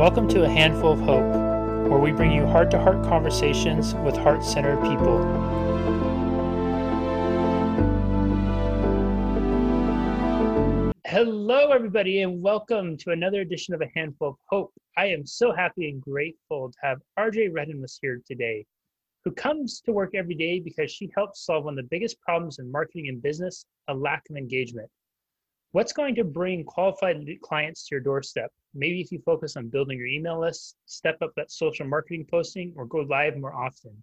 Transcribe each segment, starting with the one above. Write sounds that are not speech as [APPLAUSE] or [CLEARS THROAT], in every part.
Welcome to A Handful of Hope, where we bring you heart to heart conversations with heart centered people. Hello, everybody, and welcome to another edition of A Handful of Hope. I am so happy and grateful to have RJ Redden with here today, who comes to work every day because she helps solve one of the biggest problems in marketing and business a lack of engagement. What's going to bring qualified clients to your doorstep? Maybe if you focus on building your email list, step up that social marketing posting, or go live more often.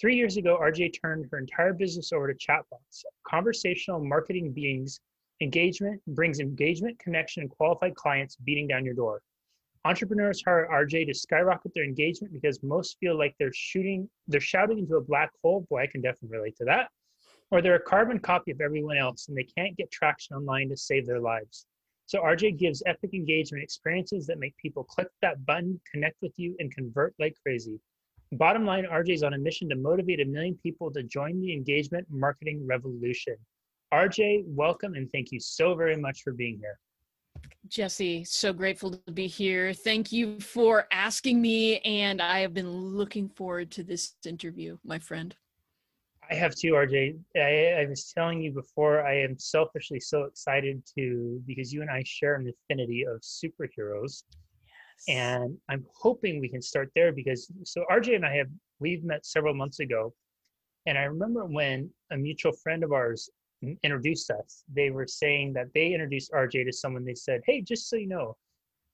Three years ago, RJ turned her entire business over to chatbots, conversational marketing beings. Engagement brings engagement, connection, and qualified clients beating down your door. Entrepreneurs hire RJ to skyrocket their engagement because most feel like they're shooting, they're shouting into a black hole. Boy, I can definitely relate to that or they're a carbon copy of everyone else and they can't get traction online to save their lives. So RJ gives epic engagement experiences that make people click that button, connect with you, and convert like crazy. Bottom line, RJ is on a mission to motivate a million people to join the engagement marketing revolution. RJ, welcome and thank you so very much for being here. Jesse, so grateful to be here. Thank you for asking me, and I have been looking forward to this interview, my friend. I have too, RJ. I, I, was telling you before, I am selfishly so excited to because you and I share an affinity of superheroes. Yes. And I'm hoping we can start there because so RJ and I have we've met several months ago. And I remember when a mutual friend of ours introduced us, they were saying that they introduced RJ to someone. They said, Hey, just so you know,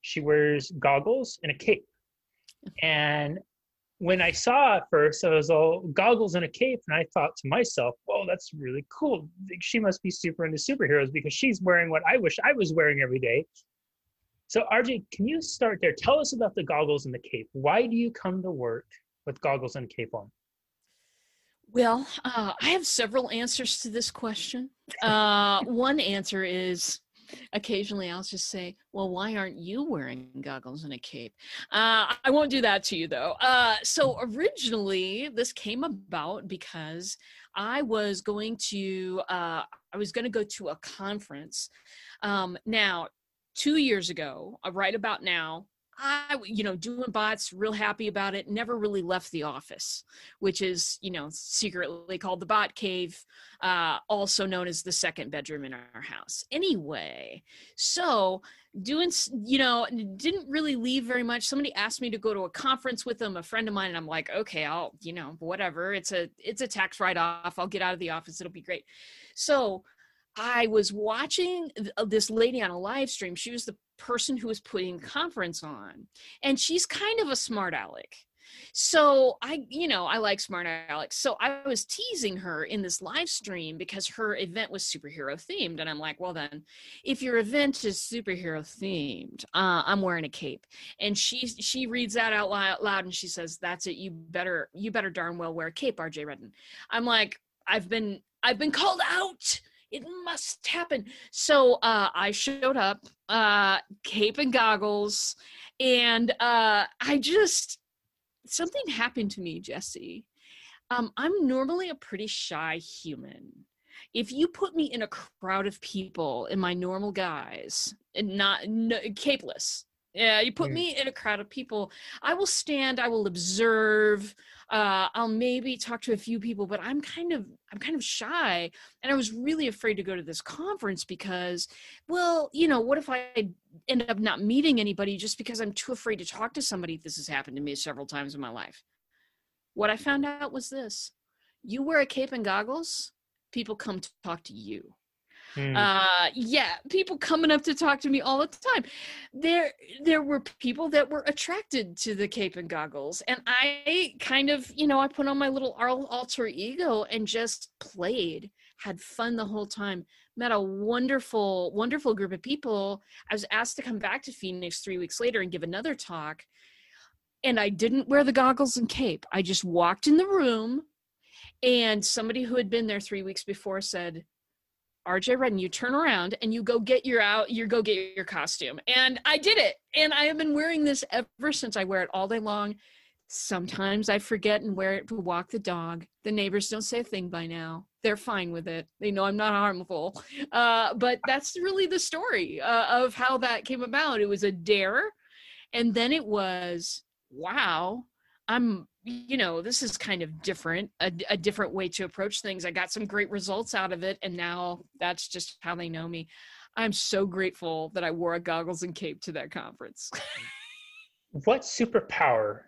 she wears goggles and a cape. [LAUGHS] And when I saw it first, I was all goggles and a cape, and I thought to myself, "Whoa, that's really cool. She must be super into superheroes because she's wearing what I wish I was wearing every day." So, RJ, can you start there? Tell us about the goggles and the cape. Why do you come to work with goggles and cape on? Well, uh, I have several answers to this question. Uh, one answer is occasionally I'll just say, Well, why aren't you wearing goggles and a cape? Uh, I won't do that to you though. Uh, so originally, this came about because I was going to, uh, I was going to go to a conference. Um, now, two years ago, uh, right about now, I, you know, doing bots, real happy about it. Never really left the office, which is, you know, secretly called the bot cave, uh, also known as the second bedroom in our house. Anyway, so doing, you know, didn't really leave very much. Somebody asked me to go to a conference with them, a friend of mine, and I'm like, okay, I'll, you know, whatever. It's a, it's a tax write off. I'll get out of the office. It'll be great. So I was watching uh, this lady on a live stream. She was the person who was putting conference on, and she's kind of a smart aleck. So I, you know, I like smart Alex. So I was teasing her in this live stream because her event was superhero themed, and I'm like, well then, if your event is superhero themed, uh, I'm wearing a cape. And she she reads that out loud, and she says, "That's it. You better you better darn well wear a cape, R.J. Redden." I'm like, I've been I've been called out it must happen. So uh, I showed up, uh, cape and goggles, and uh, I just something happened to me, Jesse. Um, I'm normally a pretty shy human. If you put me in a crowd of people in my normal guise and not no, capeless, yeah, you put me in a crowd of people, I will stand, I will observe, uh, I'll maybe talk to a few people, but I'm kind of I'm kind of shy, and I was really afraid to go to this conference because, well, you know, what if I end up not meeting anybody just because I'm too afraid to talk to somebody? This has happened to me several times in my life. What I found out was this: you wear a cape and goggles, people come to talk to you. Mm. Uh, yeah, people coming up to talk to me all the time. There, there were people that were attracted to the cape and goggles, and I kind of, you know, I put on my little alter ego and just played, had fun the whole time. Met a wonderful, wonderful group of people. I was asked to come back to Phoenix three weeks later and give another talk, and I didn't wear the goggles and cape. I just walked in the room, and somebody who had been there three weeks before said RJ Redden, you turn around and you go get your out, you go get your costume. And I did it. And I have been wearing this ever since I wear it all day long. Sometimes I forget and wear it to walk the dog. The neighbors don't say a thing by now. They're fine with it. They know I'm not harmful. Uh, but that's really the story uh, of how that came about. It was a dare and then it was wow i'm you know this is kind of different a, a, different way to approach things. I got some great results out of it and now that's just how they know me. I'm so grateful that i wore a goggles and cape to that conference. [LAUGHS] What superpower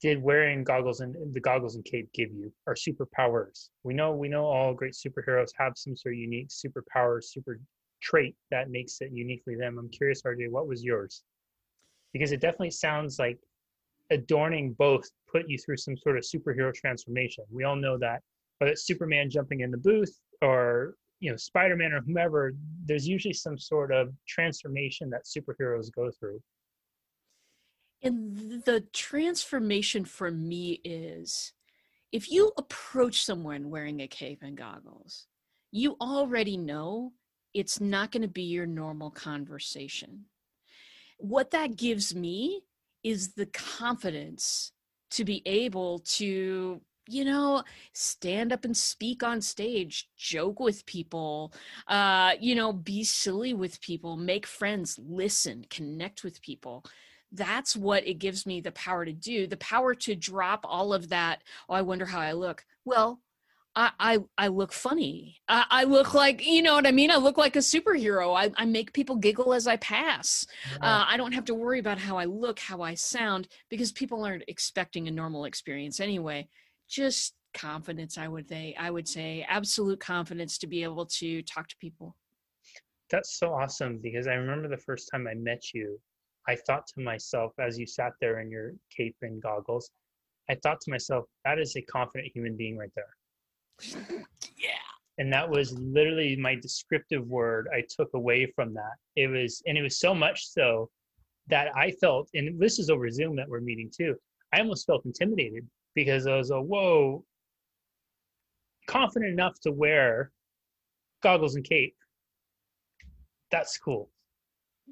did wearing goggles and the goggles and cape give you? Or superpowers? We know we know all great superheroes have some sort of unique superpower super trait that makes it uniquely them. I'm curious rj what was yours? Because it definitely sounds like adorning both put you through some sort of superhero transformation. We all know that, whether it's Superman jumping in the booth or you know Spider-Man or whomever, there's usually some sort of transformation that superheroes go through. And the transformation for me is if you approach someone wearing a cape and goggles, you already know it's not going to be your normal conversation. What that gives me is the confidence to be able to you know stand up and speak on stage joke with people uh you know be silly with people make friends listen connect with people. That's what it gives me the power to do the power to drop all of that oh i wonder how i look. Well I, I, I look funny. I, I, look like, you know what I mean? I look like a superhero. I, I make people giggle as I pass. Uh, I don't have to worry about how I look, how I sound, because people aren't expecting a normal experience anyway. Just confidence, I would say. I would say absolute confidence to be able to talk to people. That's so awesome because I remember the first time I met you, I thought to myself as you sat there in your cape and goggles, I thought to myself, that is a confident human being right there yeah. And that was literally my descriptive word I took away from that. It was, and it was so much so that I felt, and this is over Zoom that we're meeting too. I almost felt intimidated because I was a whoa, confident enough to wear goggles and cape. That's cool.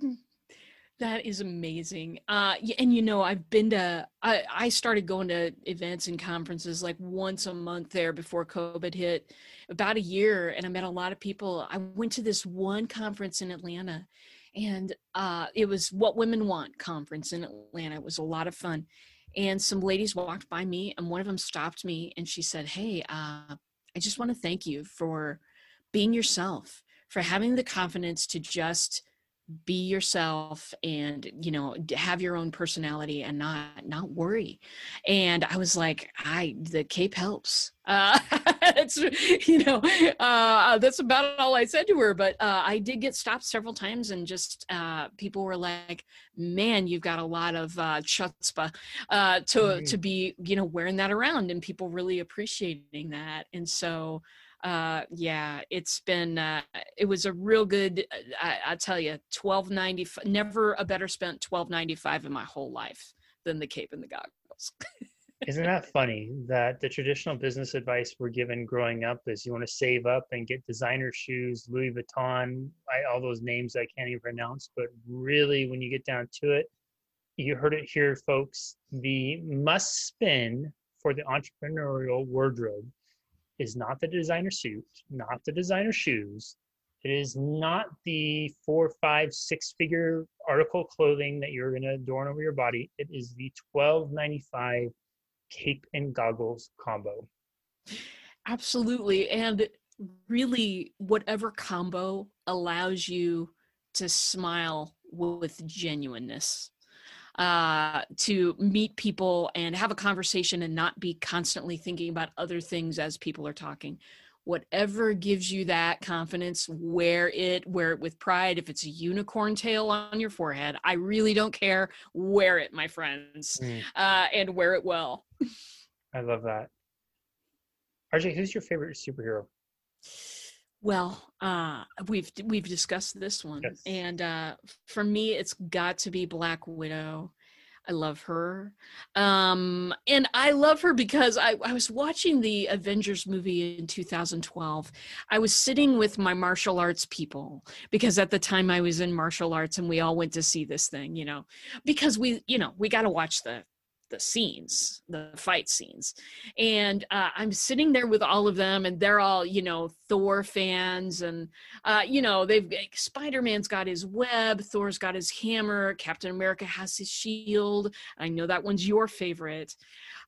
Mm. That is amazing. Uh, and you know, I've been to, I, I started going to events and conferences like once a month there before COVID hit about a year. And I met a lot of people. I went to this one conference in Atlanta and uh, it was What Women Want conference in Atlanta. It was a lot of fun. And some ladies walked by me and one of them stopped me and she said, Hey, uh, I just want to thank you for being yourself, for having the confidence to just be yourself and you know have your own personality and not not worry. And i was like i the cape helps. Uh [LAUGHS] it's you know uh that's about all i said to her but uh i did get stopped several times and just uh people were like man you've got a lot of uh chutzpah uh to to be you know wearing that around and people really appreciating that. And so uh yeah it's been uh it was a real good uh, i, I tell you 1290 never a better spent 1295 in my whole life than the cape and the goggles. Isn't that funny that the traditional business advice we're given growing up is you want to save up and get designer shoes louis vuitton I, all those names i can't even pronounce but really when you get down to it you heard it here folks the must spin for the entrepreneurial wardrobe is not the designer suit, not the designer shoes. It is not the four, five, six figure article clothing that you're going to adorn over your body. It is the twelve ninety five cape and goggles combo. Absolutely. And really, whatever combo allows you to smile with genuineness uh, to meet people and have a conversation and not be constantly thinking about other things as people are talking. Whatever gives you that confidence wear it wear it with pride. If it's a unicorn tail on your forehead i really don't care. Wear it my friends mm. uh, and wear it well. I love that. Rj who's your favorite superhero well, uh, we've we've discussed this one, yes. and uh, for me, it's got to be Black Widow. I love her, um, and I love her because I, I was watching the Avengers movie in 2012. I was sitting with my martial arts people because at the time I was in martial arts, and we all went to see this thing, you know, because we, you know, we got to watch the the scenes, the fight scenes. And uh, I'm sitting there with all of them, and they're all, you know, Thor fans. And, uh, you know, they've like, Spider Man's got his web, Thor's got his hammer, Captain America has his shield. I know that one's your favorite.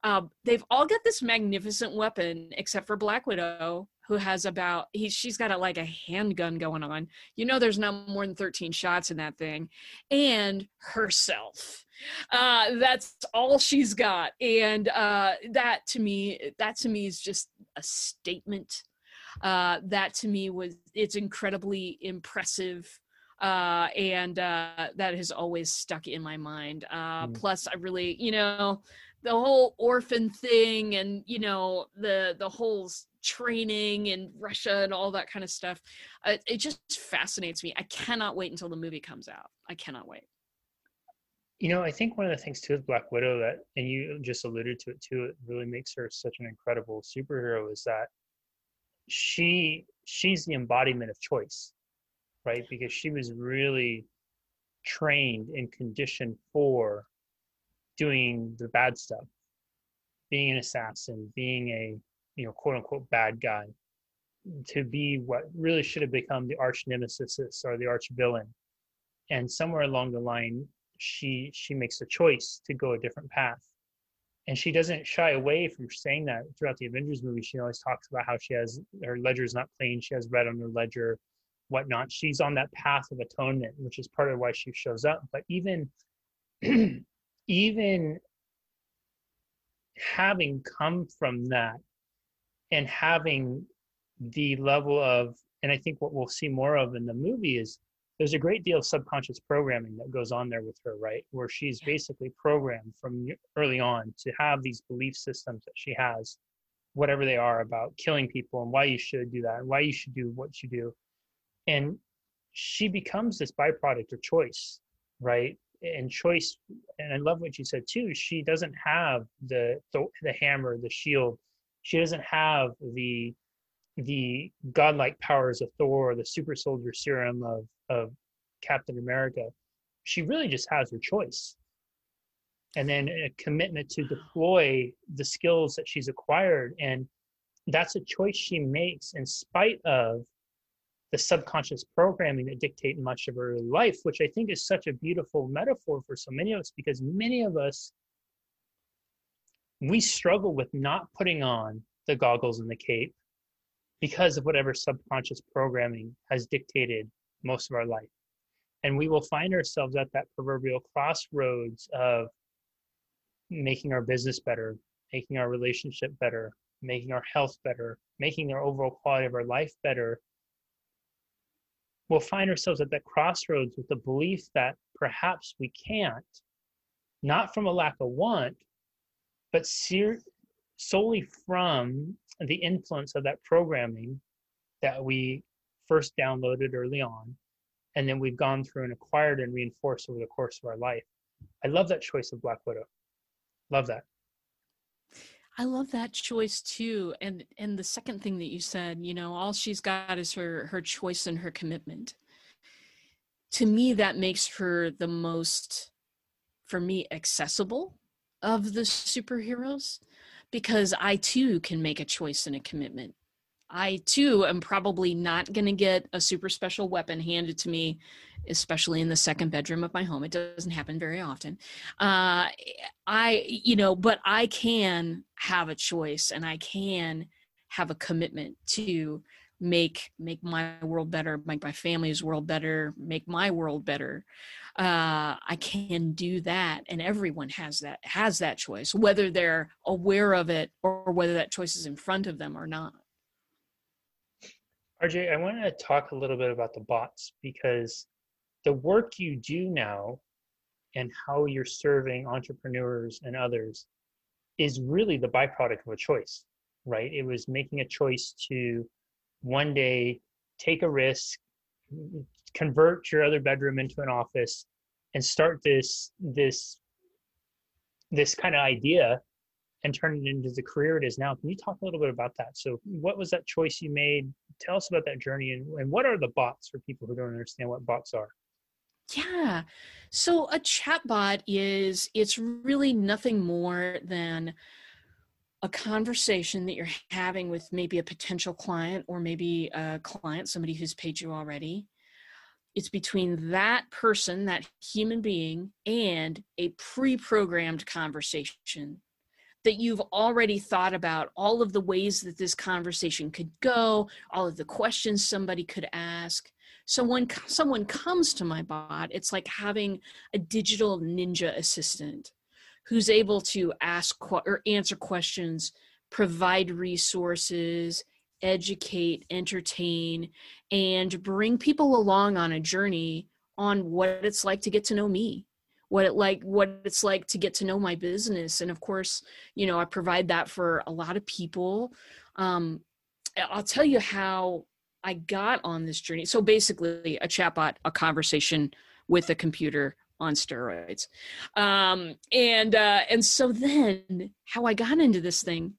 Uh, they've all got this magnificent weapon, except for Black Widow, who has about he she's got a like a handgun going on you know there's not more than 13 shots in that thing and herself uh that's all she's got and uh that to me that to me is just a statement uh that to me was it's incredibly impressive uh and uh that has always stuck in my mind uh mm. plus i really you know the whole orphan thing and you know the the whole training in Russia and all that kind of stuff. Uh, it just fascinates me. I cannot wait until the movie comes out. I cannot wait. You know, I think one of the things too with Black Widow that, and you just alluded to it too, it really makes her such an incredible superhero is that she she's the embodiment of choice, right? Because she was really trained and conditioned for doing the bad stuff, being an assassin, being a you know quote unquote bad guy, to be what really should have become the arch nemesis or the arch villain. And somewhere along the line, she she makes a choice to go a different path. And she doesn't shy away from saying that throughout the Avengers movie. She always talks about how she has her ledger is not clean, she has red on her ledger, whatnot. She's on that path of atonement, which is part of why she shows up. But even [CLEARS THROAT] even having come from that and having the level of and i think what we'll see more of in the movie is there's a great deal of subconscious programming that goes on there with her right? Where she's basically programmed from early on to have these belief systems that she has whatever they are about killing people and why you should do that and why you should do what you do. And she becomes this byproduct of choice right? And choice and i love what you said too she doesn't have the the, the hammer the shield. She doesn't have the the godlike powers of thor or the super soldier serum of of captain america she really just has her choice. And then a commitment to deploy the skills that she's acquired. And that's a choice she makes in spite of the subconscious programming that dictate much of her life, which I think is such a beautiful metaphor for so many of us because many of us we struggle with not putting on the goggles and the cape because of whatever subconscious programming has dictated most of our life. And we will find ourselves at that proverbial crossroads of making our business better, making our relationship better, making our health better, making our overall quality of our life better we'll find ourselves at that crossroads with the belief that perhaps we can't, not from a lack of want, but ser- solely from the influence of that programming that we first downloaded early on, and then we've gone through and acquired and reinforced over the course of our life. I love that choice of Black Widow. Love that. I love that choice too. And and the second thing that you said, you know, all she's got is her her choice and her commitment. To me, that makes her the most, for me, accessible of the superheroes because I too can make a choice and a commitment. I too am probably not going to get a super special weapon handed to me especially in the second bedroom of my home. It doesn't happen very often. Uh, I, you know, but I can have a choice and I can have a commitment to make make my world better make my family's world better make my world better uh, i can do that and everyone has that has that choice whether they're aware of it or whether that choice is in front of them or not rj i want to talk a little bit about the bots because the work you do now and how you're serving entrepreneurs and others is really the byproduct of a choice, right? It was making a choice to one day take a risk, convert your other bedroom into an office, and start this this this kind of idea and turn it into the career it is now. Can you talk a little bit about that? So, what was that choice you made? Tell us about that journey and, and what are the bots for people who don't understand what bots are? Yeah. So a chatbot is it's really nothing more than a conversation that you're having with maybe a potential client or maybe a client, somebody who's paid you already. It's between that person, that human being, and a pre programmed conversation that you've already thought about all of the ways that this conversation could go, all of the questions somebody could ask. So when someone comes to my bot, it's like having a digital ninja assistant who's able to ask or answer questions, provide resources, educate, entertain, and bring people along on a journey on what it's like to get to know me what it like what it's like to get to know my business and of course you know i provide that for a lot of people. Um, i'll tell you how i got on this journey. So basically a chatbot a conversation with a computer on steroids. Um, and uh, and so then how i got into this thing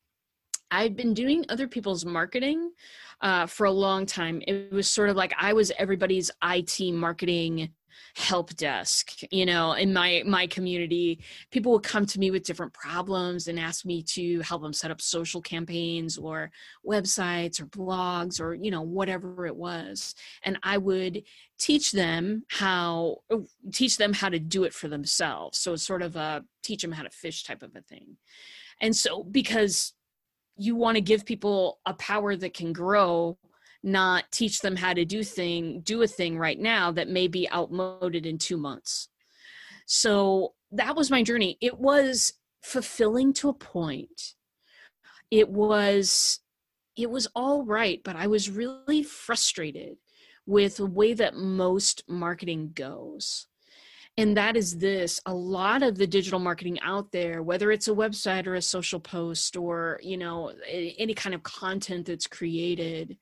i've been doing other people's marketing uh, for a long time. It was sort of like i was everybody's it marketing help desk you know in my my community. People would come to me with different problems and ask me to help them set up social campaigns or websites or blogs or you know whatever it was. And i would teach them how uh, teach them how to do it for themselves. So it's sort of a teach them how to fish type of a thing. And so because you want to give people a power that can grow not teach them how to do thing do a thing right now that may be outmoded in 2 months. So that was my journey. It was fulfilling to a point. It was it was all right, but I was really frustrated with the way that most marketing goes. And that is this a lot of the digital marketing out there, whether it's a website or a social post or, you know, any kind of content that's created,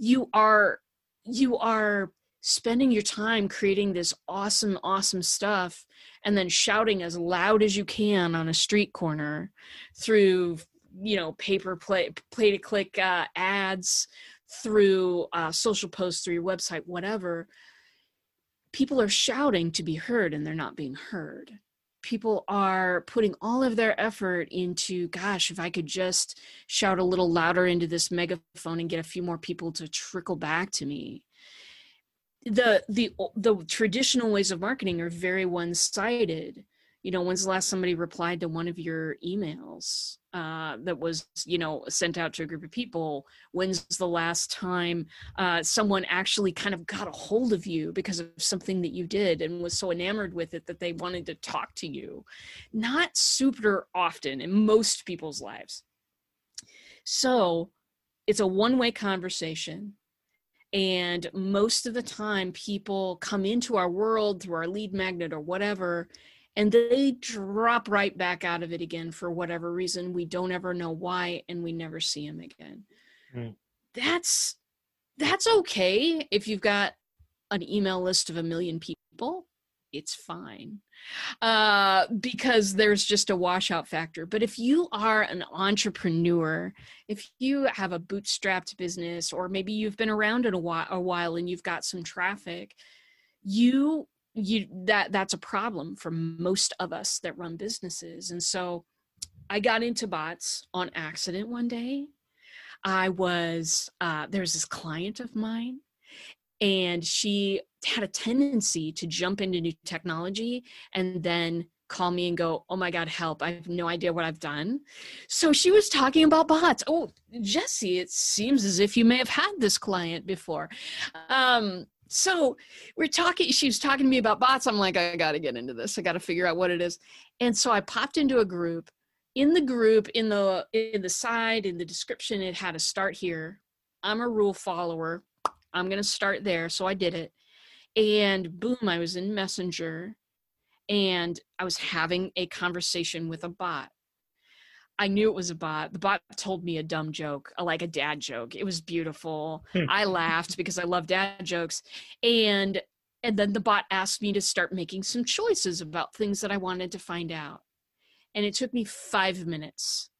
you are you are spending your time creating this awesome awesome stuff and then shouting as loud as you can on a street corner through you know paper play play to click uh, ads through uh, social posts through your website whatever people are shouting to be heard and they're not being heard people are putting all of their effort into gosh if i could just shout a little louder into this megaphone and get a few more people to trickle back to me. The the the traditional ways of marketing are very one-sided. You know when's the last somebody replied to one of your emails uh, that was you know sent out to a group of people when's the last time uh, someone actually kind of got a hold of you because of something that you did and was so enamored with it that they wanted to talk to you? Not super often in most people's lives. So it's a one-way conversation and most of the time people come into our world through our lead magnet or whatever and they drop right back out of it again for whatever reason we don't ever know why and we never see them again mm. that's that's okay if you've got an email list of a million people it's fine uh, because there's just a washout factor. But if you are an entrepreneur, if you have a bootstrapped business, or maybe you've been around it a while, a while and you've got some traffic, you you that that's a problem for most of us that run businesses and so i got into bots on accident one day i was uh, there's this client of mine and she had a tendency to jump into new technology and then call me and go, Oh my God, help. I have no idea what I've done. So she was talking about bots. Oh, Jesse, it seems as if you may have had this client before. Um, so we're talking she was talking to me about bots. I'm like i gotta get into this. I gotta figure out what it is. And so i popped into a group. In the group in the in the side in the description it had a start here. I'm a rule follower. I'm gonna start there. So i did it. And boom i was in messenger. And i was having a conversation with a bot I knew it was a bot. The bot told me a dumb joke, like a dad joke. It was beautiful. Hmm. I laughed because I love dad jokes. And and then the bot asked me to start making some choices about things that I wanted to find out. And it took me 5 minutes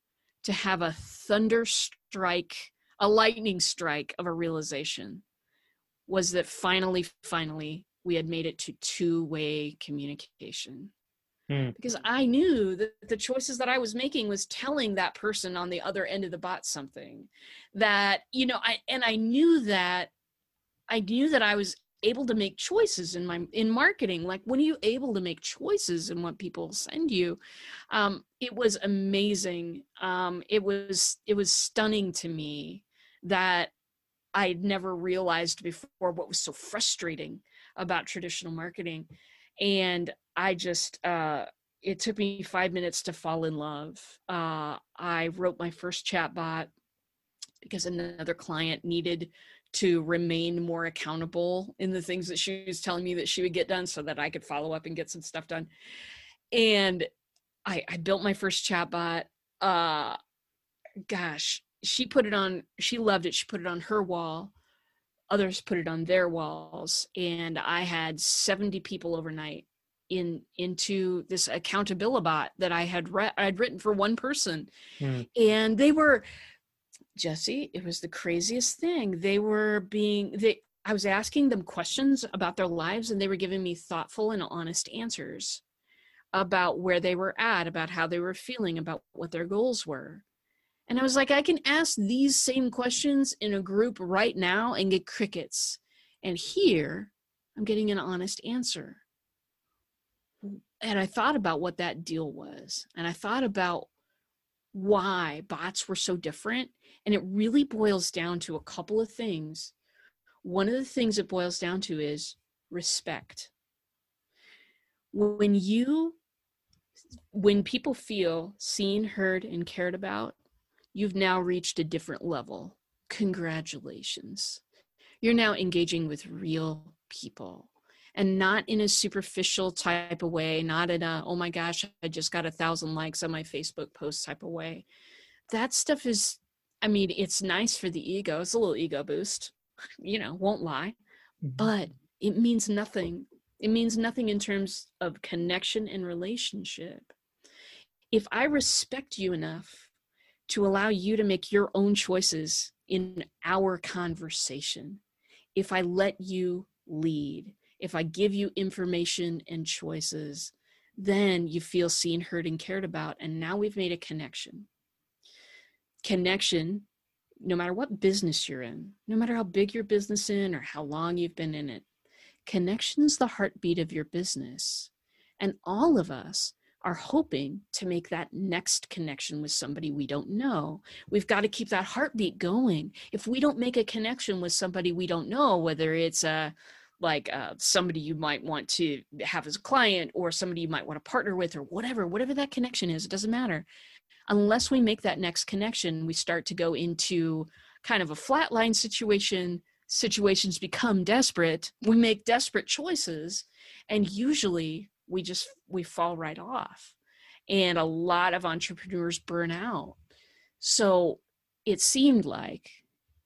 to have a thunder strike, a lightning strike of a realization was that finally finally we had made it to two-way communication Hmm. because i knew that the choices that i was making was telling that person on the other end of the bot something that you know i and i knew that i knew that i was able to make choices in my in marketing. Like when are you able to make choices in what people send you um it was amazing. Um it was it was stunning to me that i'd never realized before what was so frustrating about traditional marketing. And i just uh it took me five minutes to fall in love uh i wrote my first chatbot because another client needed to remain more accountable in the things that she was telling me that she would get done so that I could follow up and get some stuff done. And I, I built my first chatbot. Uh, gosh, she put it on, she loved it. She put it on her wall. Others put it on their walls. And I had 70 people overnight in into this accountability bot that I had read I'd written for one person. Hmm. And they were Jesse, it was the craziest thing. They were being they I was asking them questions about their lives and they were giving me thoughtful and honest answers about where they were at, about how they were feeling, about what their goals were. And I was like, I can ask these same questions in a group right now and get crickets. And here, I'm getting an honest answer. And I thought about what that deal was. And I thought about why bots were so different. And it really boils down to a couple of things. One of the things it boils down to is respect. When you, when people feel seen, heard, and cared about, you've now reached a different level. Congratulations. You're now engaging with real people and not in a superficial type of way, not in a, oh my gosh, I just got a thousand likes on my Facebook post type of way. That stuff is, I mean, it's nice for the ego. It's a little ego boost, [LAUGHS] you know, won't lie, Mhm. but it means nothing. It means nothing in terms of connection and relationship. If I respect you enough to allow you to make your own choices in our conversation, if I let you lead, if I give you information and choices, then you feel seen, heard, and cared about. And now we've made a connection. Connection, no matter what business you're in, no matter how big your business in or how long you've been in it, connection's the heartbeat of your business. And all of us are hoping to make that next connection with somebody we don't know. We've got to keep that heartbeat going. If we don't make a connection with somebody we don't know, whether it's a like uh, somebody you might want to have as a client or somebody you might want to partner with or whatever whatever that connection is it doesn't matter. Unless we make that next connection we start to go into kind of a flatline situation situations become desperate we make desperate choices and usually we just we fall right off and a lot of entrepreneurs burn out. So it seemed like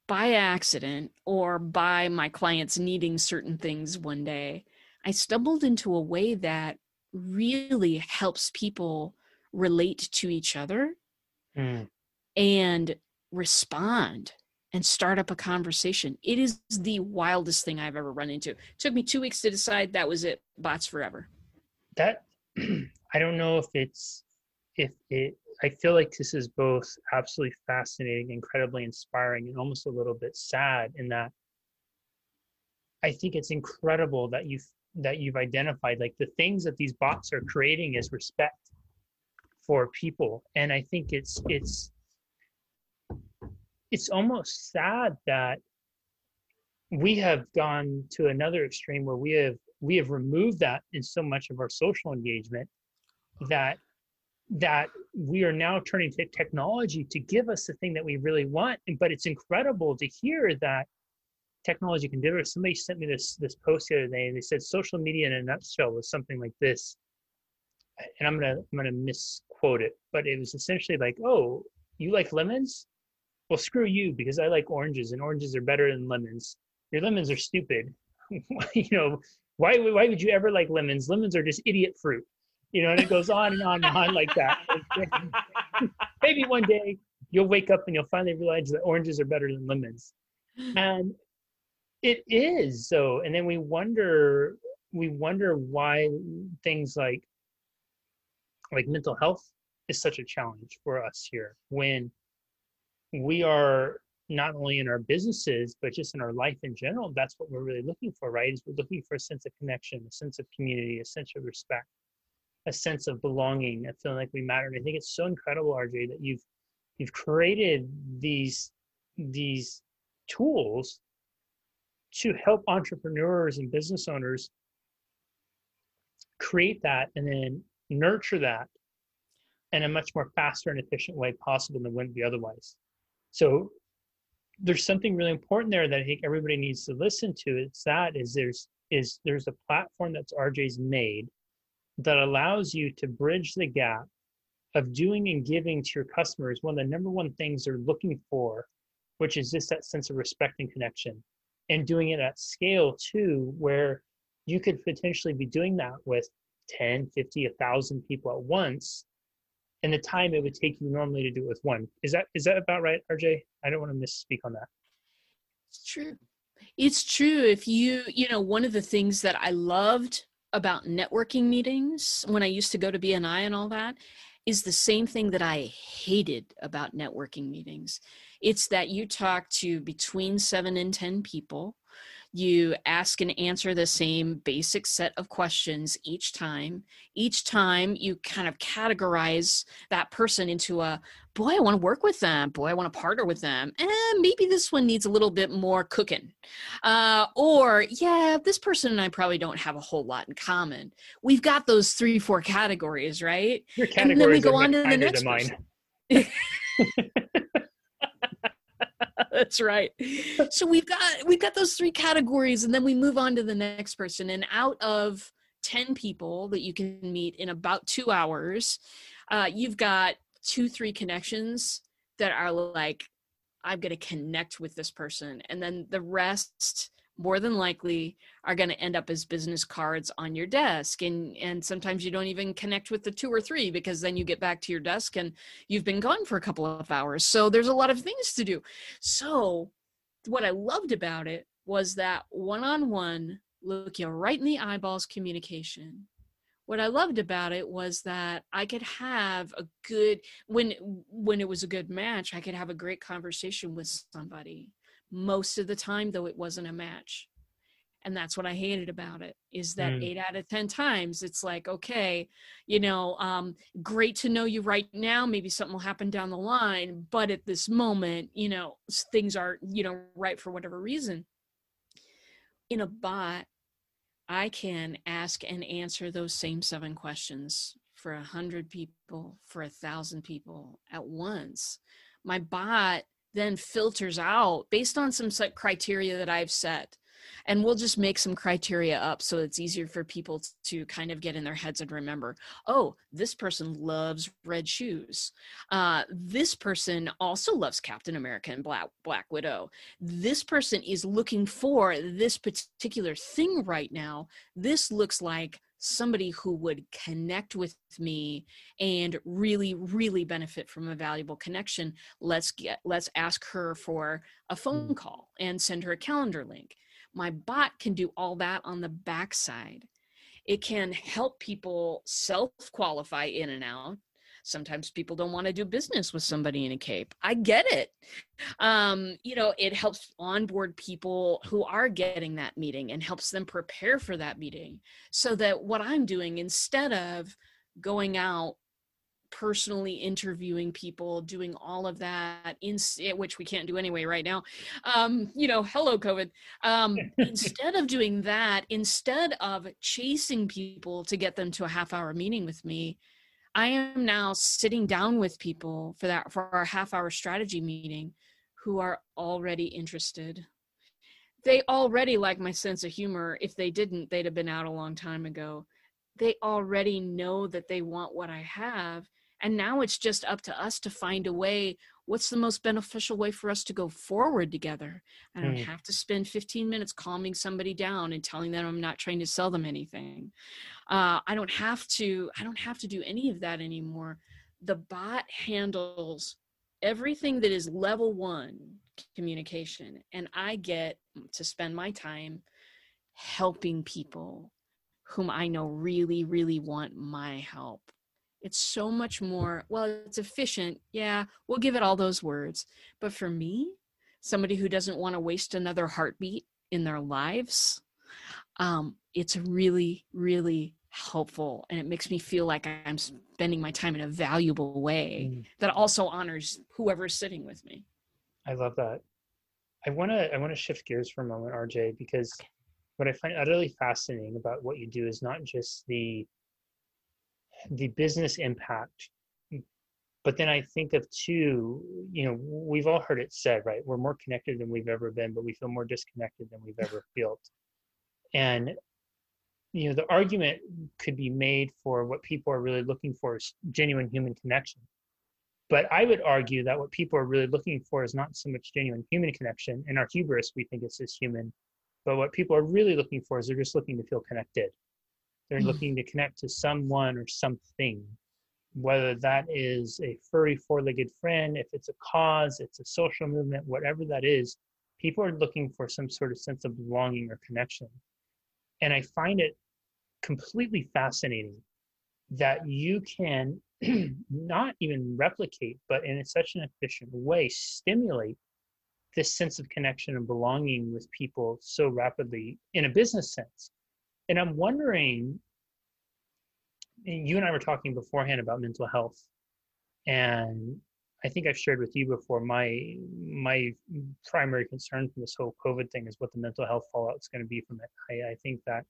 by accident or by my clients needing certain things one day, I stumbled into a way that really helps people relate to each other Mm. and respond and start up a conversation. It is the wildest thing I've ever run into. It took me two weeks to decide that was it. Bots forever. that [CLEARS THROAT] I don't know if it's if it I feel like this is both absolutely fascinating, incredibly inspiring, and almost a little bit sad in that I think it's incredible that you've that you've identified like the things that these bots are creating is respect for people. And I think it's it's it's almost sad that we have gone to another extreme where we have we have removed that in so much of our social engagement that that we are now turning to technology to give us the thing that we really want. But it's incredible to hear that technology can do it. Somebody sent me this this post the other day and they said social media in a nutshell was something like this. And i'm gonna i'm gonna misquote it but it was essentially like oh you like lemons? Well screw you because i like oranges and oranges are better than lemons. Your lemons are stupid. [LAUGHS] You know why why would you ever like lemons? Lemons are just idiot fruit you know and it goes on and on and on like that. [LAUGHS] Maybe one day you'll wake up and you'll finally realize that oranges are better than lemons. And it is so and then we wonder we wonder why things like like mental health is such a challenge for us here when we are not only in our businesses but just in our life in general. That's what we're really looking for right? Is we're looking for a sense of connection a sense of community a sense of respect a sense of belonging and feeling like we matter and i think it's so incredible rj that you've you've created these these tools to help entrepreneurs and business owners create that and then nurture that in a much more faster and efficient way possible than wouldn't be otherwise. So there's something really important there that I think everybody needs to listen to. It's that is there's is there's a platform that's RJ's made that allows you to bridge the gap of doing and giving to your customers one of the number one things they're looking for, which is just that sense of respect and connection. And doing it at scale too, where you could potentially be doing that with 10, 50, 1,000 people at once and the time it would take you normally to do it with one. Is that is that about right, RJ? I don't want to misspeak on that. It's true. It's true. If you, you know, one of the things that I loved about networking meetings when I used to go to BNI and all that is the same thing that I hated about networking meetings. It's that you talk to between seven and 10 people you ask and answer the same basic set of questions each time. Each time you kind of categorize that person into a boy, I want to work with them. Boy, I want to partner with them. And maybe this one needs a little bit more cooking. Uh, or, yeah, this person and I probably don't have a whole lot in common. We've got those three, four categories, right? Your categories and then we go on to the next person. [LAUGHS] That's right. So we've got we've got those three categories, and then we move on to the next person. And out of ten people that you can meet in about two hours, uh, you've got two, three connections that are like, I'm going to connect with this person, and then the rest more than likely are going to end up as business cards on your desk and and sometimes you don't even connect with the two or three because then you get back to your desk and you've been gone for a couple of hours. So there's a lot of things to do. So what i loved about it was that one-on-one look you right in the eyeballs communication. What i loved about it was that i could have a good when when it was a good match i could have a great conversation with somebody most of the time though it wasn't a match. And that's what i hated about it is that mm. eight out of ten times it's like okay you know um, great to know you right now. Maybe something will happen down the line but at this moment you know things are you know right for whatever reason. In a bot i can ask and answer those same seven questions for a hundred people for a thousand people at once. My bot then filters out based on some set criteria that I've set. And we'll just make some criteria up so it's easier for people to kind of get in their heads and remember oh, this person loves red shoes. Uh, this person also loves Captain America and Black, Black Widow. This person is looking for this particular thing right now. This looks like somebody who would connect with me and really really benefit from a valuable connection let's get let's ask her for a phone mm. call and send her a calendar link. My bot can do all that on the backside it can help people self qualify in and out sometimes people don't want to do business with somebody in a cape. I get it. Um, you know it helps onboard people who are getting that meeting and helps them prepare for that meeting so that what i'm doing instead of going out personally interviewing people doing all of that in which we can't do anyway right now um, you know hello covid um, [LAUGHS] instead of doing that instead of chasing people to get them to a half hour meeting with me I am now sitting down with people for that for our half hour strategy meeting who are already interested. They already like my sense of humor. If they didn't, they'd have been out a long time ago. They already know that they want what I have. And now it's just up to us to find a way what's the most beneficial way for us to go forward together? I don't mm. have to spend 15 minutes calming somebody down and telling them i'm not trying to sell them anything. Uh, i don't have to i don't have to do any of that anymore. The bot handles everything that is level one communication and i get to spend my time helping people whom i know really really want my help it's so much more well it's efficient yeah we'll give it all those words. But for me somebody who doesn't want to waste another heartbeat in their lives um, it's really really helpful and it makes me feel like i'm spending my time in a valuable way mm. that also honors whoever's sitting with me. I love that. I want to i want to shift gears for a moment rj because what i find utterly fascinating about what you do is not just the the business impact. But then i think of two you know we've all heard it said right we're more connected than we've ever been but we feel more disconnected than we've ever felt. And you know the argument could be made for what people are really looking for is genuine human connection. But i would argue that what people are really looking for is not so much genuine human connection. In our hubris we think it's just human. But what people are really looking for is they're just looking to feel connected they're mm looking to connect to someone or something, whether that is a furry four legged friend, if it's a cause, it's a social movement, whatever that is, people are looking for some sort of sense of belonging or connection. And I find it completely fascinating that you can [CLEARS THROAT] not even replicate, but in such an efficient way, stimulate this sense of connection and belonging with people so rapidly in a business sense. And I'm wondering, you and I were talking beforehand about mental health, and I think I've shared with you before my my primary concern from this whole COVID thing is what the mental health fallout is going to be from it. I, I think that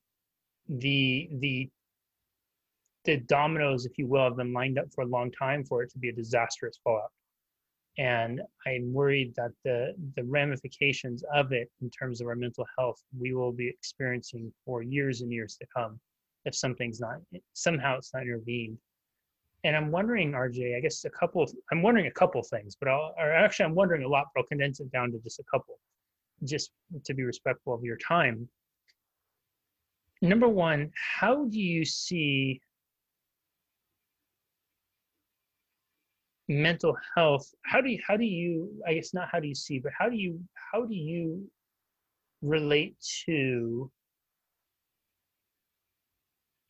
the the the dominoes, if you will, have been lined up for a long time for it to be a disastrous fallout. And I'm worried that the, the ramifications of it in terms of our mental health, we will be experiencing for years and years to come if something's not, somehow it's not intervened. And I'm wondering, RJ, I guess a couple, I'm wondering a couple things, but I'll, or actually I'm wondering a lot, but I'll condense it down to just a couple, just to be respectful of your time. Number one, how do you see mental health how do you how do you i guess not how do you see but how do you how do you relate to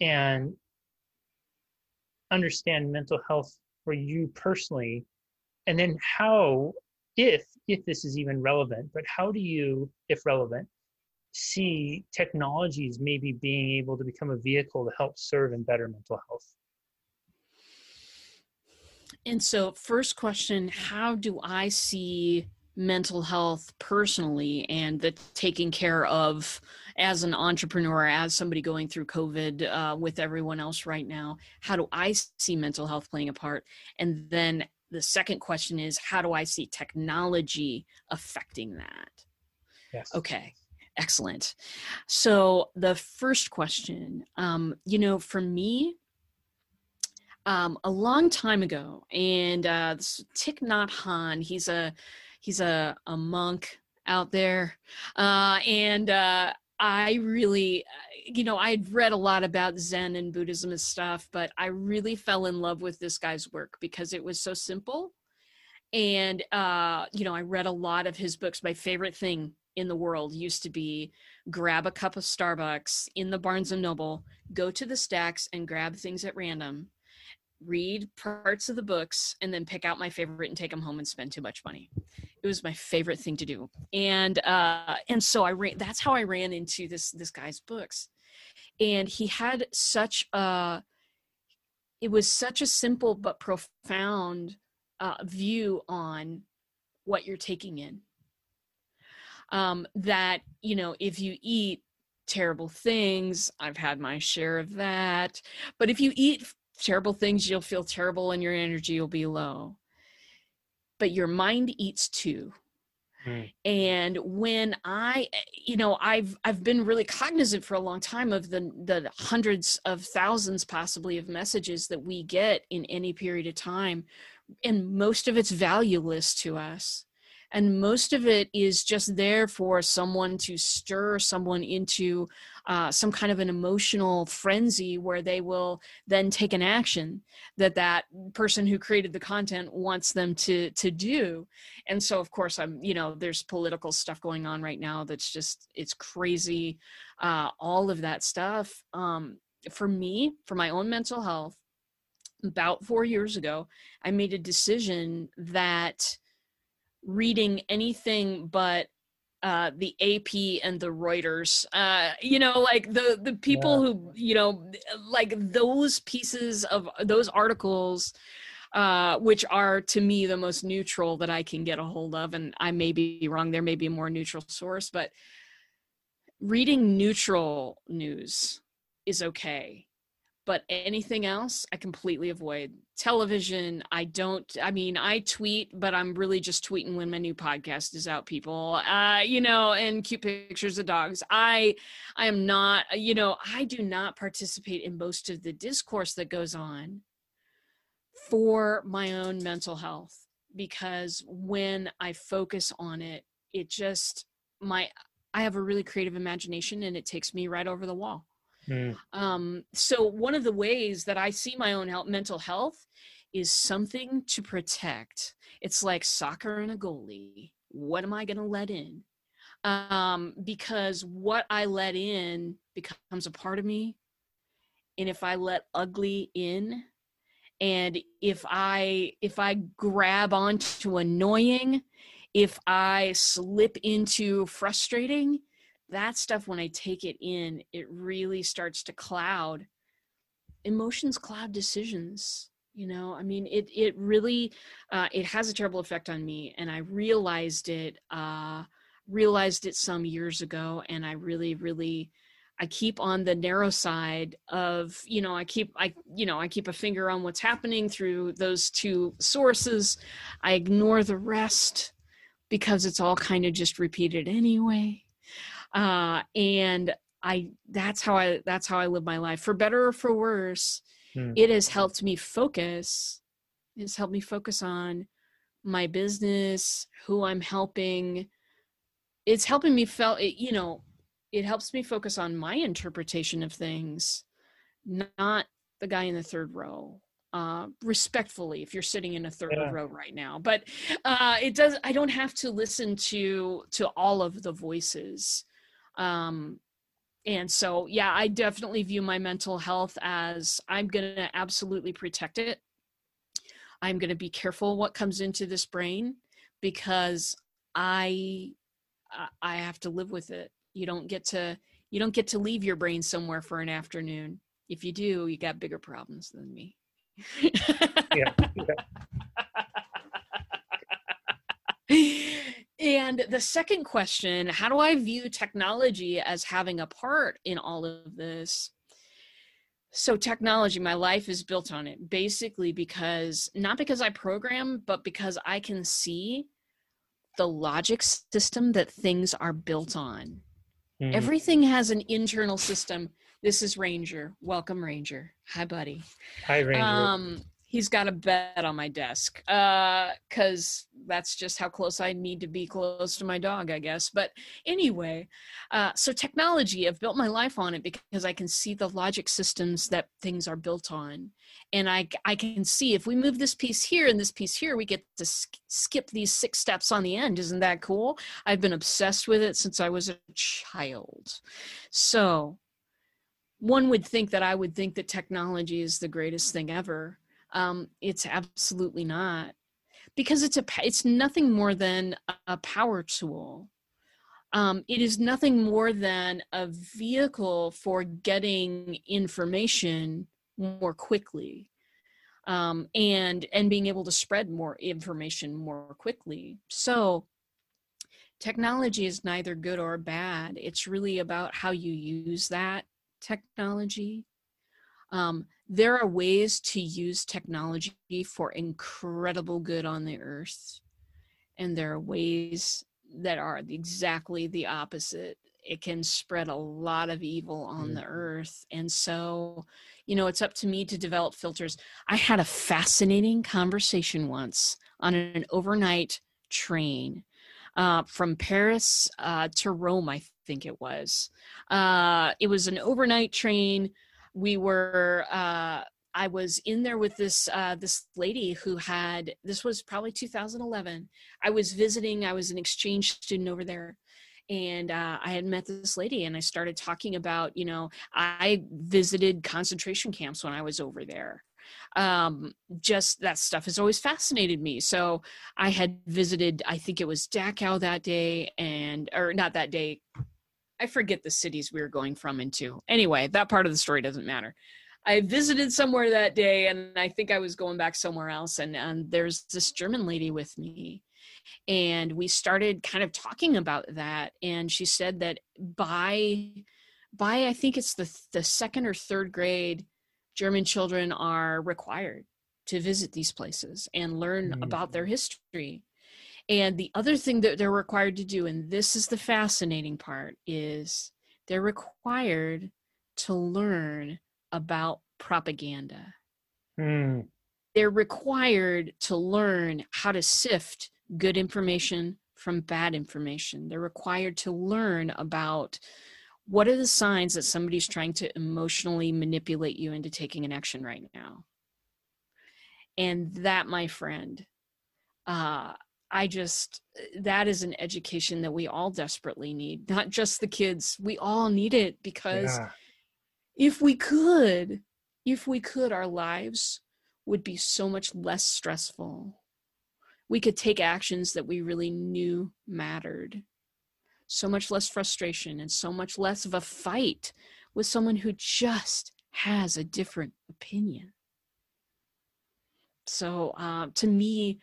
and understand mental health for you personally? And then how if if this is even relevant but how do you if relevant see technologies maybe being able to become a vehicle to help serve and better mental health and so, first question How do I see mental health personally and the taking care of as an entrepreneur, as somebody going through COVID uh, with everyone else right now? How do I see mental health playing a part? And then the second question is How do I see technology affecting that? Yes. Okay. Excellent. So, the first question, um, you know, for me, um, a long time ago, and uh, Thich Nhat he's a he's a, a monk out there, uh, and uh, I really, you know, I'd read a lot about Zen and Buddhism and stuff, but I really fell in love with this guy's work because it was so simple. And, uh, you know, I read a lot of his books. My favorite thing in the world used to be grab a cup of Starbucks in the Barnes and Noble, go to the stacks and grab things at random read parts of the books and then pick out my favorite and take them home and spend too much money. It was my favorite thing to do. And uh and so i ran that's how i ran into this this guy's books. And he had such a it was such a simple but profound uh, view on what you're taking in. Um that you know if you eat terrible things i've had my share of that. But if you eat terrible things, you'll feel terrible and your energy will be low. But your mind eats too. Mm. And when I, you know, I've I've been really cognizant for a long time of the the hundreds of thousands possibly of messages that we get in any period of time, and most of it's valueless to us. And most of it is just there for someone to stir someone into uh, some kind of an emotional frenzy where they will then take an action that that person who created the content wants them to to do. And so of course i'm you know there's political stuff going on right now that's just it's crazy uh, all of that stuff. Um, for me for my own mental health about four years ago i made a decision that reading anything but uh, the AP and the Reuters. Uh, you know, like the the people yeah. who you know, like those pieces of those articles, uh, which are to me the most neutral that I can get a hold of. And I may be wrong; there may be a more neutral source, but reading neutral news is okay but anything else i completely avoid. Television i don't i mean i tweet but i'm really just tweeting when my new podcast is out people. Uh you know and cute pictures of dogs. I i am not you know i do not participate in most of the discourse that goes on for my own mental health because when i focus on it it just my i have a really creative imagination and it takes me right over the wall Mm. Um, so one of the ways that I see my own health, mental health is something to protect. It's like soccer and a goalie. What am I going to let in? Um, because what I let in becomes a part of me. And if I let ugly in, and if I if I grab onto annoying, if I slip into frustrating, that stuff when i take it in it really starts to cloud emotions cloud decisions you know? I mean it it really uh, it has a terrible effect on me and i realized it uh realized it some years ago and i really really i keep on the narrow side of you know i keep i you know i keep a finger on what's happening through those two sources. I ignore the rest because it's all kind of just repeated anyway uh, and I that's how I that's how I live my life for better or for worse. Hmm. It has helped me focus. It's helped me focus on my business, who I'm helping. It's helping me felt you know, it helps me focus on my interpretation of things, not the guy in the third row uh, respectfully if you're sitting in a third yeah. row right now but uh, it does i don't have to listen to to all of the voices um, and so, yeah, I definitely view my mental health as I'm going to absolutely protect it. I'm going to be careful what comes into this brain because I I have to live with it. You don't get to you don't get to leave your brain somewhere for an afternoon. If you do, you got bigger problems than me. yeah. yeah. [LAUGHS] And the second question how do I view technology as having a part in all of this? So, technology, my life is built on it basically because not because I program, but because I can see the logic system that things are built on. Mm. Everything has an internal system. This is Ranger. Welcome, Ranger. Hi, buddy. Hi, Ranger. Um, he's got a bed on my desk because uh, that's just how close I need to be close to my dog, I guess. But anyway, uh, so technology, I've built my life on it because I can see the logic systems that things are built on. And I, I can see if we move this piece here and this piece here, we get to sk- skip these six steps on the end. Isn't that cool? I've been obsessed with it since I was a child. So one would think that I would think that technology is the greatest thing ever um, it's absolutely not because it's a it's nothing more than a power tool. Um, it is nothing more than a vehicle for getting information more quickly. Um, and and being able to spread more information more quickly. So technology is neither good or bad. It's really about how you use that technology um, there are ways to use technology for incredible good on the earth and there are ways that are exactly the opposite it can spread a lot of evil on mm-hmm. the earth and so you know it's up to me to develop filters i had a fascinating conversation once on an overnight train uh, from Paris uh, to Rome, I think it was. Uh, it was an overnight train. We were. Uh, I was in there with this uh, this lady who had. This was probably 2011. I was visiting. I was an exchange student over there, and uh, I had met this lady, and I started talking about. You know, I visited concentration camps when I was over there um, just that stuff has always fascinated me. So I had visited, I think it was Dachau that day, and or not that day. I forget the cities we were going from into. Anyway, that part of the story doesn't matter. I visited somewhere that day, and I think I was going back somewhere else. And, and there's this German lady with me, and we started kind of talking about that. And she said that by by I think it's the the second or third grade, German children are required to visit these places and learn mm-hmm. about their history. And the other thing that they're required to do, and this is the fascinating part, is they're required to learn about propaganda. Mm. They're required to learn how to sift good information from bad information. They're required to learn about what are the signs that somebody's trying to emotionally manipulate you into taking an action right now and that my friend uh i just that is an education that we all desperately need not just the kids we all need it because yeah. if we could if we could our lives would be so much less stressful we could take actions that we really knew mattered so much less frustration and so much less of a fight with someone who just has a different opinion. So uh, to me,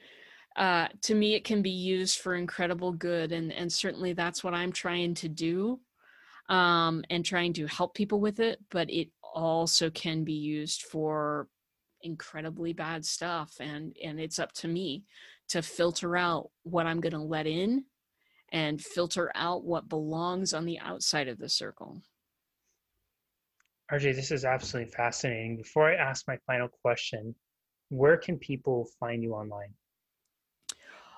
uh, to me, it can be used for incredible good, and and certainly that's what I'm trying to do, um, and trying to help people with it. But it also can be used for incredibly bad stuff, and and it's up to me to filter out what I'm going to let in and filter out what belongs on the outside of the circle. RJ, this is absolutely fascinating. Before I ask my final question, where can people find you online?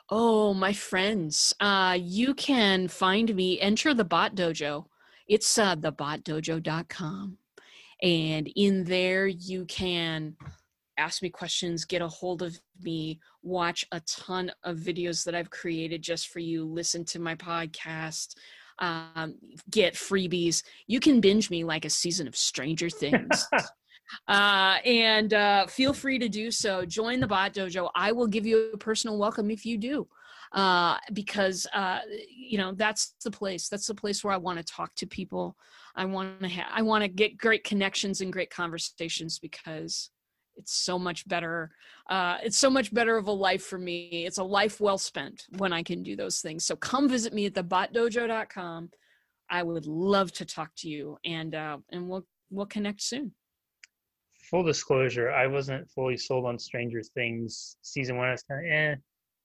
Oh, my friends, uh, you can find me, enter the Bot Dojo. It's uh, thebotdojo.com. And in there, you can ask me questions, get a hold of me, watch a ton of videos that I've created just for you, listen to my podcast, um, get freebies. You can binge me like a season of Stranger [LAUGHS] Things. Uh, and uh, feel free to do so. Join the Bot Dojo. I will give you a personal welcome if you do. Uh, because uh, you know that's the place. That's the place where I want to talk to people. I want to ha- I want to get great connections and great conversations because it's so much better uh, it's so much better of a life for me it's a life well spent when i can do those things so come visit me at thebotdojo.com i would love to talk to you and uh, and we'll we'll connect soon full disclosure i wasn't fully sold on stranger things season one. I was kind of eh.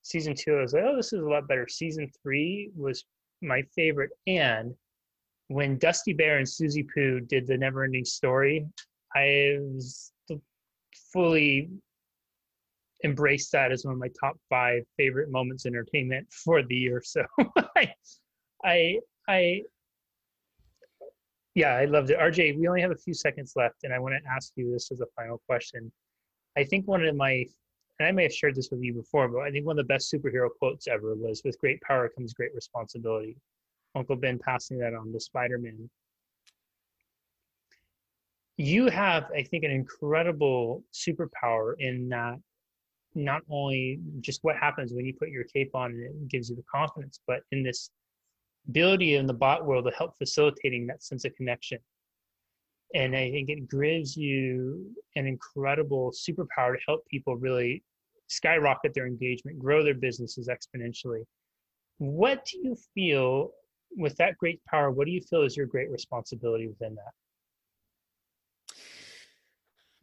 Season two i was like oh this is a lot better. Season three was my favorite and when dusty bear and Susie poo did the never ending story i was fully embraced that as one of my top five favorite moments in entertainment for the year. [LAUGHS] So I, I, I, yeah, I loved it. RJ, we only have a few seconds left, and I want to ask you this as a final question. I think one of my, and I may have shared this with you before, but I think one of the best superhero quotes ever was "With great power comes great responsibility." Uncle Ben passing that on to Spider-Man you have, I think, an incredible superpower in that not only just what happens when you put your cape on and it gives you the confidence, but in this ability in the bot world to help facilitating that sense of connection. And I think it gives you an incredible superpower to help people really skyrocket their engagement, grow their businesses exponentially. What do you feel with that great power? What do you feel is your great responsibility within that?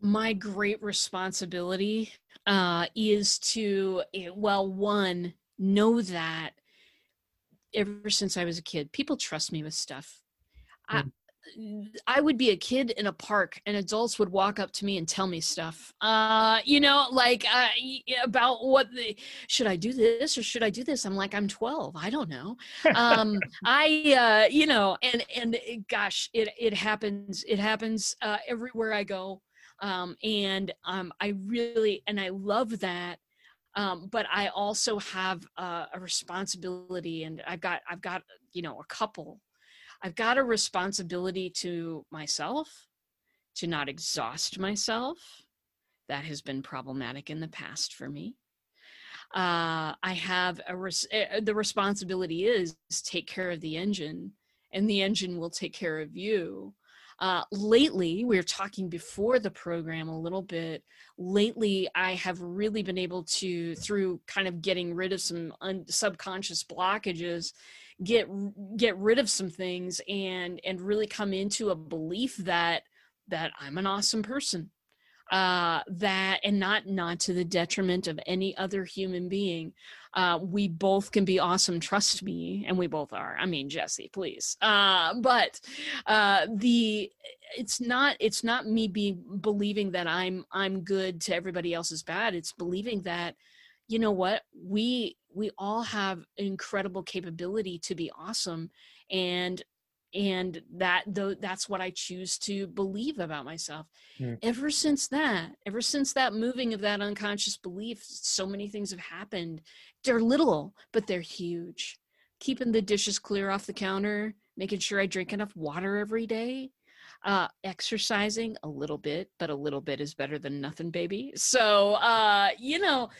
my great responsibility uh, is to eh, well one know that ever since i was a kid people trust me with stuff I, I would be a kid in a park and adults would walk up to me and tell me stuff. Uh, you know, like uh, about what the should I do this or should I do this? I'm like, I'm 12. I don't know. Um, [LAUGHS] I, uh, you know, and and it, gosh, it it happens. It happens uh, everywhere I go. Um, and um, I really and I love that. Um, but I also have uh, a responsibility, and I've got I've got you know a couple I've got a responsibility to myself to not exhaust myself. That has been problematic in the past for me. Uh, I have a res- uh, the responsibility is take care of the engine, and the engine will take care of you. Uh, lately, we were talking before the program a little bit. Lately, I have really been able to, through kind of getting rid of some un- subconscious blockages, get get rid of some things and and really come into a belief that that I'm an awesome person uh that and not not to the detriment of any other human being uh we both can be awesome trust me and we both are. I mean jesse please. Uh but uh the it's not it's not me be believing that i'm i'm good to everybody else's bad. It's believing that you know what we we all have incredible capability to be awesome and and that though that's what i choose to believe about myself. Mm. ever since that ever since that moving of that unconscious belief so many things have happened. They're little but they're huge. Keeping the dishes clear off the counter making sure i drink enough water every day uh, exercising a little bit but a little bit is better than nothing baby. So uh, you know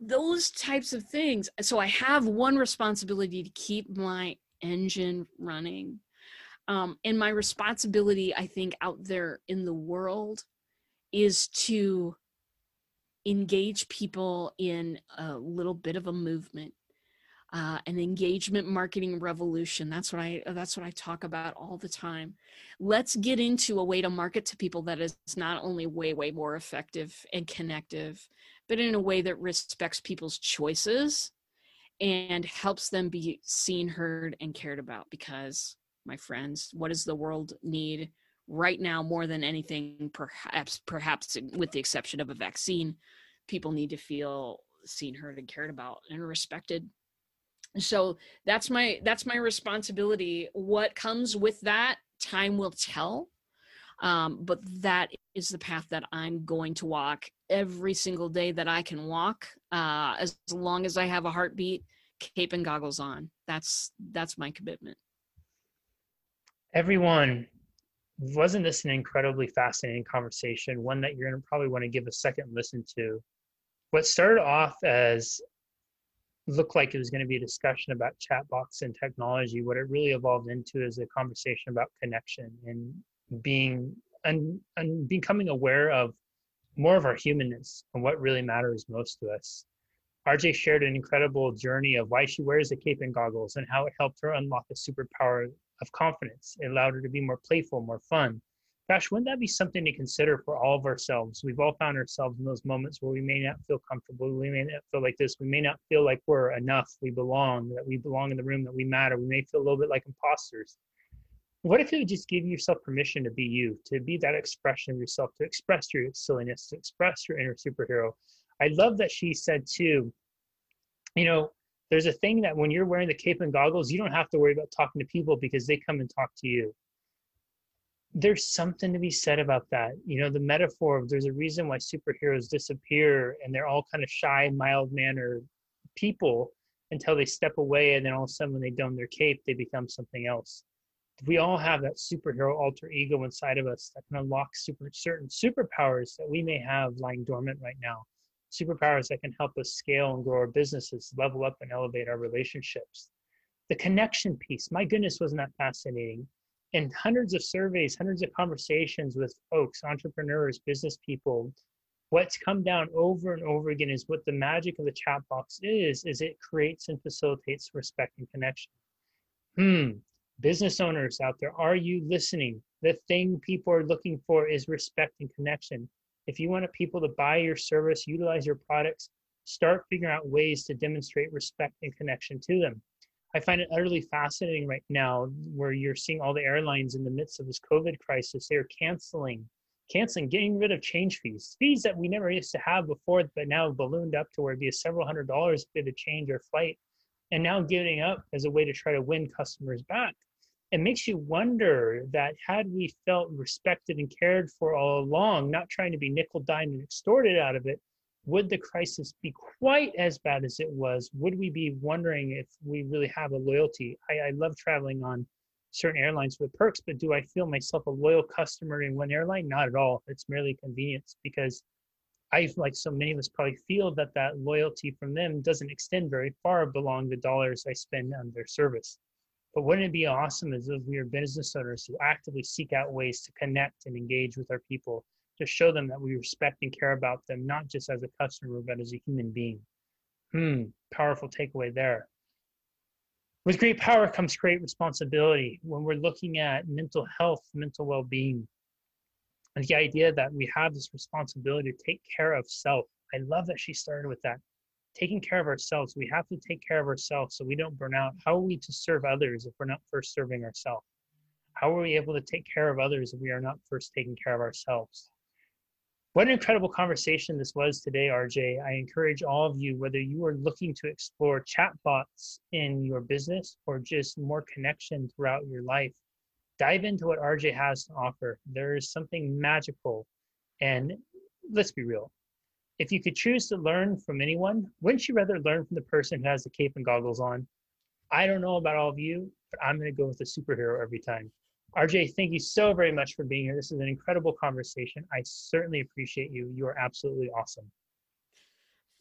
those types of things. So i have one responsibility to keep my engine running um, and my responsibility i think out there in the world is to engage people in a little bit of a movement uh, an engagement marketing revolution that's what i that's what i talk about all the time let's get into a way to market to people that is not only way way more effective and connective but in a way that respects people's choices and helps them be seen, heard, and cared about. Because, my friends, what does the world need right now more than anything? Perhaps, perhaps with the exception of a vaccine, people need to feel seen, heard, and cared about and respected. So that's my that's my responsibility. What comes with that, time will tell. Um, but that is the path that I'm going to walk every single day that I can walk, uh, as long as I have a heartbeat, cape and goggles on. That's that's my commitment. Everyone, wasn't this an incredibly fascinating conversation? One that you're gonna probably want to give a second listen to. What started off as looked like it was going to be a discussion about chatbots and technology. What it really evolved into is a conversation about connection and being and, and becoming aware of more of our humanness and what really matters most to us. RJ shared an incredible journey of why she wears the cape and goggles and how it helped her unlock a superpower of confidence. It allowed her to be more playful, more fun. Gosh, wouldn't that be something to consider for all of ourselves? We've all found ourselves in those moments where we may not feel comfortable. We may not feel like this. We may not feel like we're enough. We belong, that we belong in the room, that we matter. We may feel a little bit like imposters what if you just give yourself permission to be you, to be that expression of yourself, to express your silliness, to express your inner superhero? I love that she said too, you know, there's a thing that when you're wearing the cape and goggles, you don't have to worry about talking to people because they come and talk to you. There's something to be said about that. You know, the metaphor of there's a reason why superheroes disappear and they're all kind of shy, mild mannered people until they step away and then all of a sudden when they don their cape, they become something else we all have that superhero alter ego inside of us that can unlock super certain superpowers that we may have lying dormant right now superpowers that can help us scale and grow our businesses level up and elevate our relationships the connection piece my goodness wasn't that fascinating in hundreds of surveys hundreds of conversations with folks entrepreneurs business people what's come down over and over again is what the magic of the chatbots is is it creates and facilitates respect and connection hmm business owners out there, are you listening? The thing people are looking for is respect and connection. If you want people to buy your service, utilize your products, start figuring out ways to demonstrate respect and connection to them. I find it utterly fascinating right now where you're seeing all the airlines in the midst of this COVID crisis, they're canceling, canceling, getting rid of change fees, fees that we never used to have before, but now ballooned up to where it'd be several hundred dollars to change your flight, and now giving up as a way to try to win customers back. It makes you wonder that had we felt respected and cared for all along, not trying to be nickel dimed and extorted out of it, would the crisis be quite as bad as it was? Would we be wondering if we really have a loyalty? I, I love traveling on certain airlines with perks, but do I feel myself a loyal customer in one airline? Not at all. It's merely convenience because I, like so many of us, probably feel that that loyalty from them doesn't extend very far beyond the dollars I spend on their service. But wouldn't it be awesome as if we are business owners who actively seek out ways to connect and engage with our people to show them that we respect and care about them, not just as a customer, but as a human being. Hmm, powerful takeaway there. With great power comes great responsibility. When we're looking at mental health, mental well being, and the idea that we have this responsibility to take care of self. I love that she started with that. Taking care of ourselves. We have to take care of ourselves so we don't burn out. How are we to serve others if we're not first serving ourselves? How are we able to take care of others if we are not first taking care of ourselves? What an incredible conversation this was today, RJ. I encourage all of you, whether you are looking to explore chatbots in your business or just more connection throughout your life, dive into what RJ has to offer. There is something magical. And let's be real. If you could choose to learn from anyone, wouldn't you rather learn from the person who has the cape and goggles on? I don't know about all of you, but I'm going to go with the superhero every time. RJ, thank you so very much for being here. This is an incredible conversation. I certainly appreciate you. You are absolutely awesome.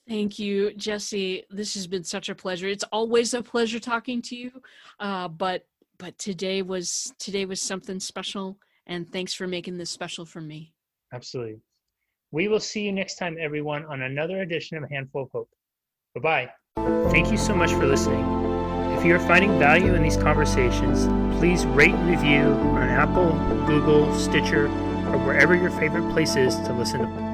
Thank you, Jesse. This has been such a pleasure. It's always a pleasure talking to you, uh, but but today was today was something special, and thanks for making this special for me. Absolutely. We will see you next time, everyone, on another edition of Handful of Hope. Bye bye. Thank you so much for listening. If you are finding value in these conversations, please rate and review on Apple, Google, Stitcher, or wherever your favorite place is to listen to